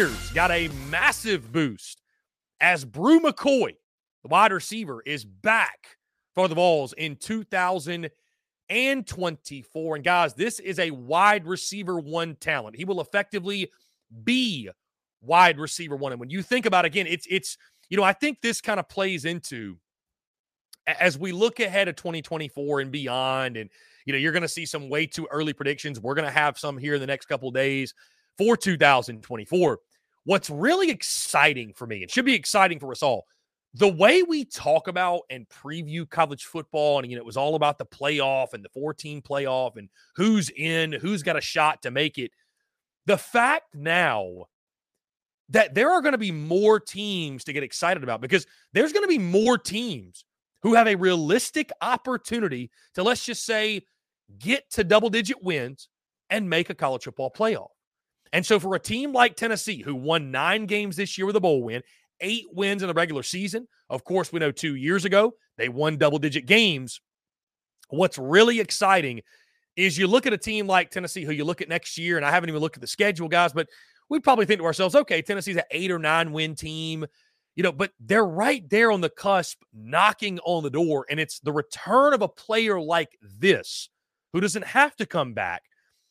Got a massive boost as Bru McCoy, the wide receiver, is back for the Vols in 2024. And guys, this is a wide receiver one talent. He will effectively be wide receiver one. And when you think about it, again, it's it's you know, I think this kind of plays into as we look ahead of 2024 and beyond and you know, you're going to see some way too early predictions. We're going to have some here in the next couple days for 2024. What's really exciting for me, and should be exciting for us all, the way we talk about and preview college football, and you know, it was all about the playoff and the 14 playoff and who's in, who's got a shot to make it. The fact now that there are going to be more teams to get excited about because there's going to be more teams who have a realistic opportunity to, let's just say, get to double digit wins and make a college football playoff. And so, for a team like Tennessee, who won nine games this year with a bowl win, eight wins in the regular season, of course, we know two years ago they won double digit games. What's really exciting is you look at a team like Tennessee, who you look at next year, and I haven't even looked at the schedule, guys, but we probably think to ourselves, okay, Tennessee's an eight or nine win team. you know, but they're right there on the cusp, knocking on the door. And it's the return of a player like this who doesn't have to come back.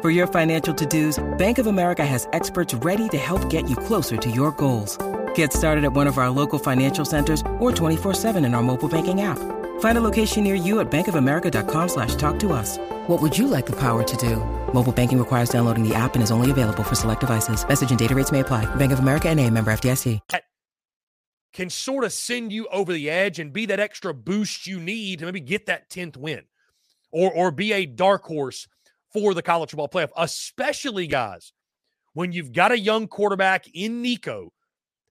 For your financial to-dos, Bank of America has experts ready to help get you closer to your goals. Get started at one of our local financial centers or 24-7 in our mobile banking app. Find a location near you at bankofamerica.com slash talk to us. What would you like the power to do? Mobile banking requires downloading the app and is only available for select devices. Message and data rates may apply. Bank of America and a member FDIC. Can sort of send you over the edge and be that extra boost you need to maybe get that 10th win or, or be a dark horse for the college football playoff, especially guys, when you've got a young quarterback in Nico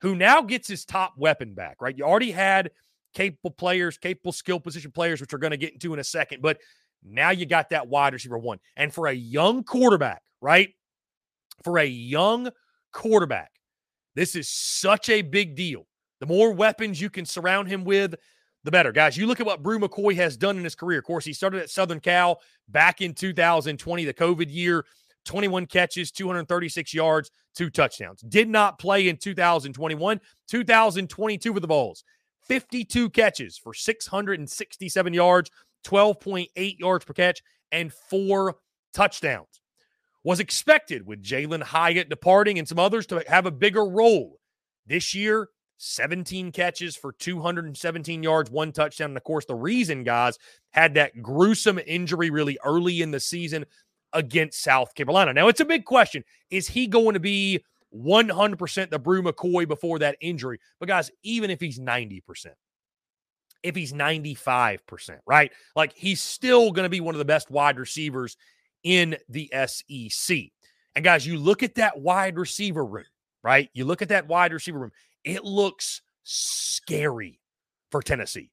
who now gets his top weapon back, right? You already had capable players, capable skill position players, which we're going to get into in a second, but now you got that wide receiver one. And for a young quarterback, right? For a young quarterback, this is such a big deal. The more weapons you can surround him with, the better. Guys, you look at what Bru McCoy has done in his career. Of course, he started at Southern Cal back in 2020, the COVID year, 21 catches, 236 yards, two touchdowns. Did not play in 2021, 2022 with the Vols. 52 catches for 667 yards, 12.8 yards per catch, and four touchdowns. Was expected with Jalin Hyatt departing and some others to have a bigger role. This year, 17 catches for 217 yards, one touchdown. And of course, the reason, guys, had that gruesome injury really early in the season against South Carolina. Now, it's a big question. Is he going to be 100% the Bru McCoy before that injury? But, guys, even if he's 90%, if he's 95%, right? Like he's still going to be one of the best wide receivers in the SEC. And, guys, you look at that wide receiver room, right? You look at that wide receiver room it looks scary for Tennessee.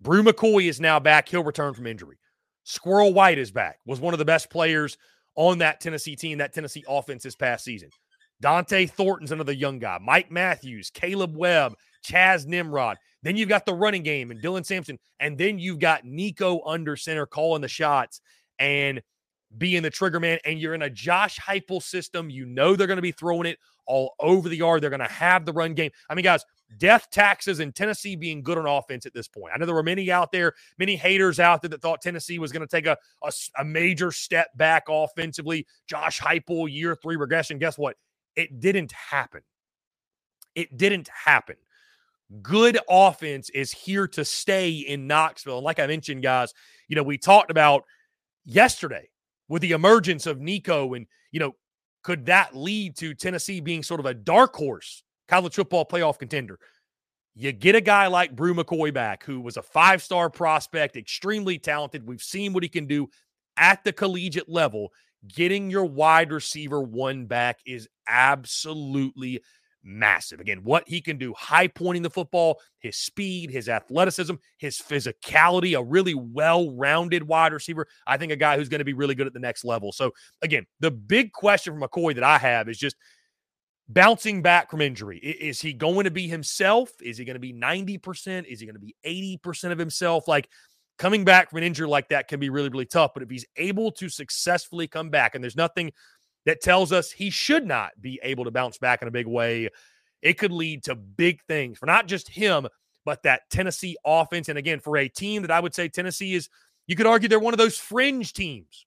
Bru McCoy is now back. He'll return from injury. Squirrel White is back, was one of the best players on that Tennessee team, that Tennessee offense this past season. Dont'e Thornton's another young guy. Mike Matthews, Caleb Webb, Chas Nimrod. Then you've got the running game and Dylan Sampson. And then you've got Nico under center calling the shots and being the trigger man. And you're in a Josh Heupel system. You know they're going to be throwing it all over the yard. They're going to have the run game. I mean, guys, death taxes and Tennessee being good on offense at this point. I know there were many out there, many haters out there that thought Tennessee was going to take a, a, a, major step back offensively. Josh Heupel, year three regression. Guess what? It didn't happen. It didn't happen. Good offense is here to stay in Knoxville. And like I mentioned, guys, you know, we talked about yesterday with the emergence of Nico and, you know, could that lead to Tennessee being sort of a dark horse college football playoff contender? You get a guy like Bru McCoy back, who was a five star prospect, extremely talented. We've seen what he can do at the collegiate level. Getting your wide receiver one back is absolutely massive. Again, what he can do, high pointing the football, his speed, his athleticism, his physicality, a really well rounded wide receiver. I think a guy who's going to be really good at the next level. So, again, the big question for McCoy that I have is just bouncing back from injury. Is he going to be himself? Is he going to be 90%? Is he going to be 80% of himself? Like, coming back from an injury like that can be really, really tough. But if he's able to successfully come back, and there's nothing that tells us he should not be able to bounce back in a big way, it could lead to big things for not just him, but that Tennessee offense. And again, for a team that I would say Tennessee is, you could argue they're one of those fringe teams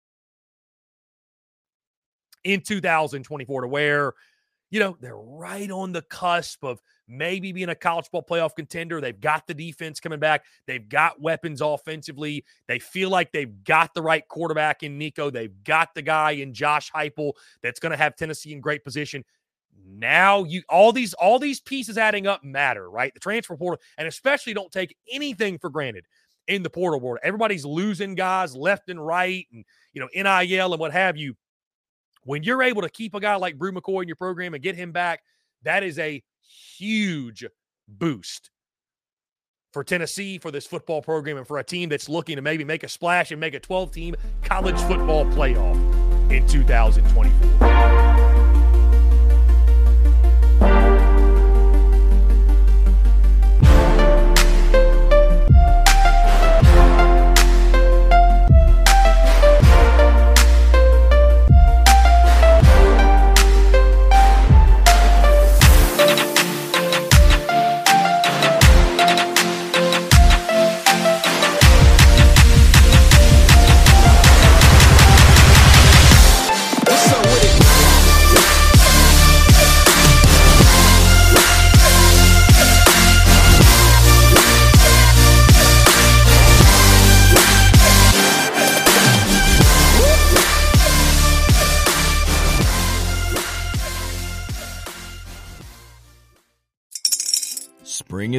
in 2024 to where, you know, they're right on the cusp of maybe being a college ball playoff contender. They've got the defense coming back. They've got weapons offensively. They feel like they've got the right quarterback in Nico. They've got the guy in Josh Heupel that's going to have Tennessee in great position. Now you all these all these pieces adding up matter, right? The transfer portal, and especially don't take anything for granted in the portal world. Everybody's losing guys left and right, and you know NIL and what have you. When you're able to keep a guy like Bru McCoy in your program and get him back, that is a huge boost for Tennessee, for this football program, and for a team that's looking to maybe make a splash and make a 12 team college football playoff in 2024.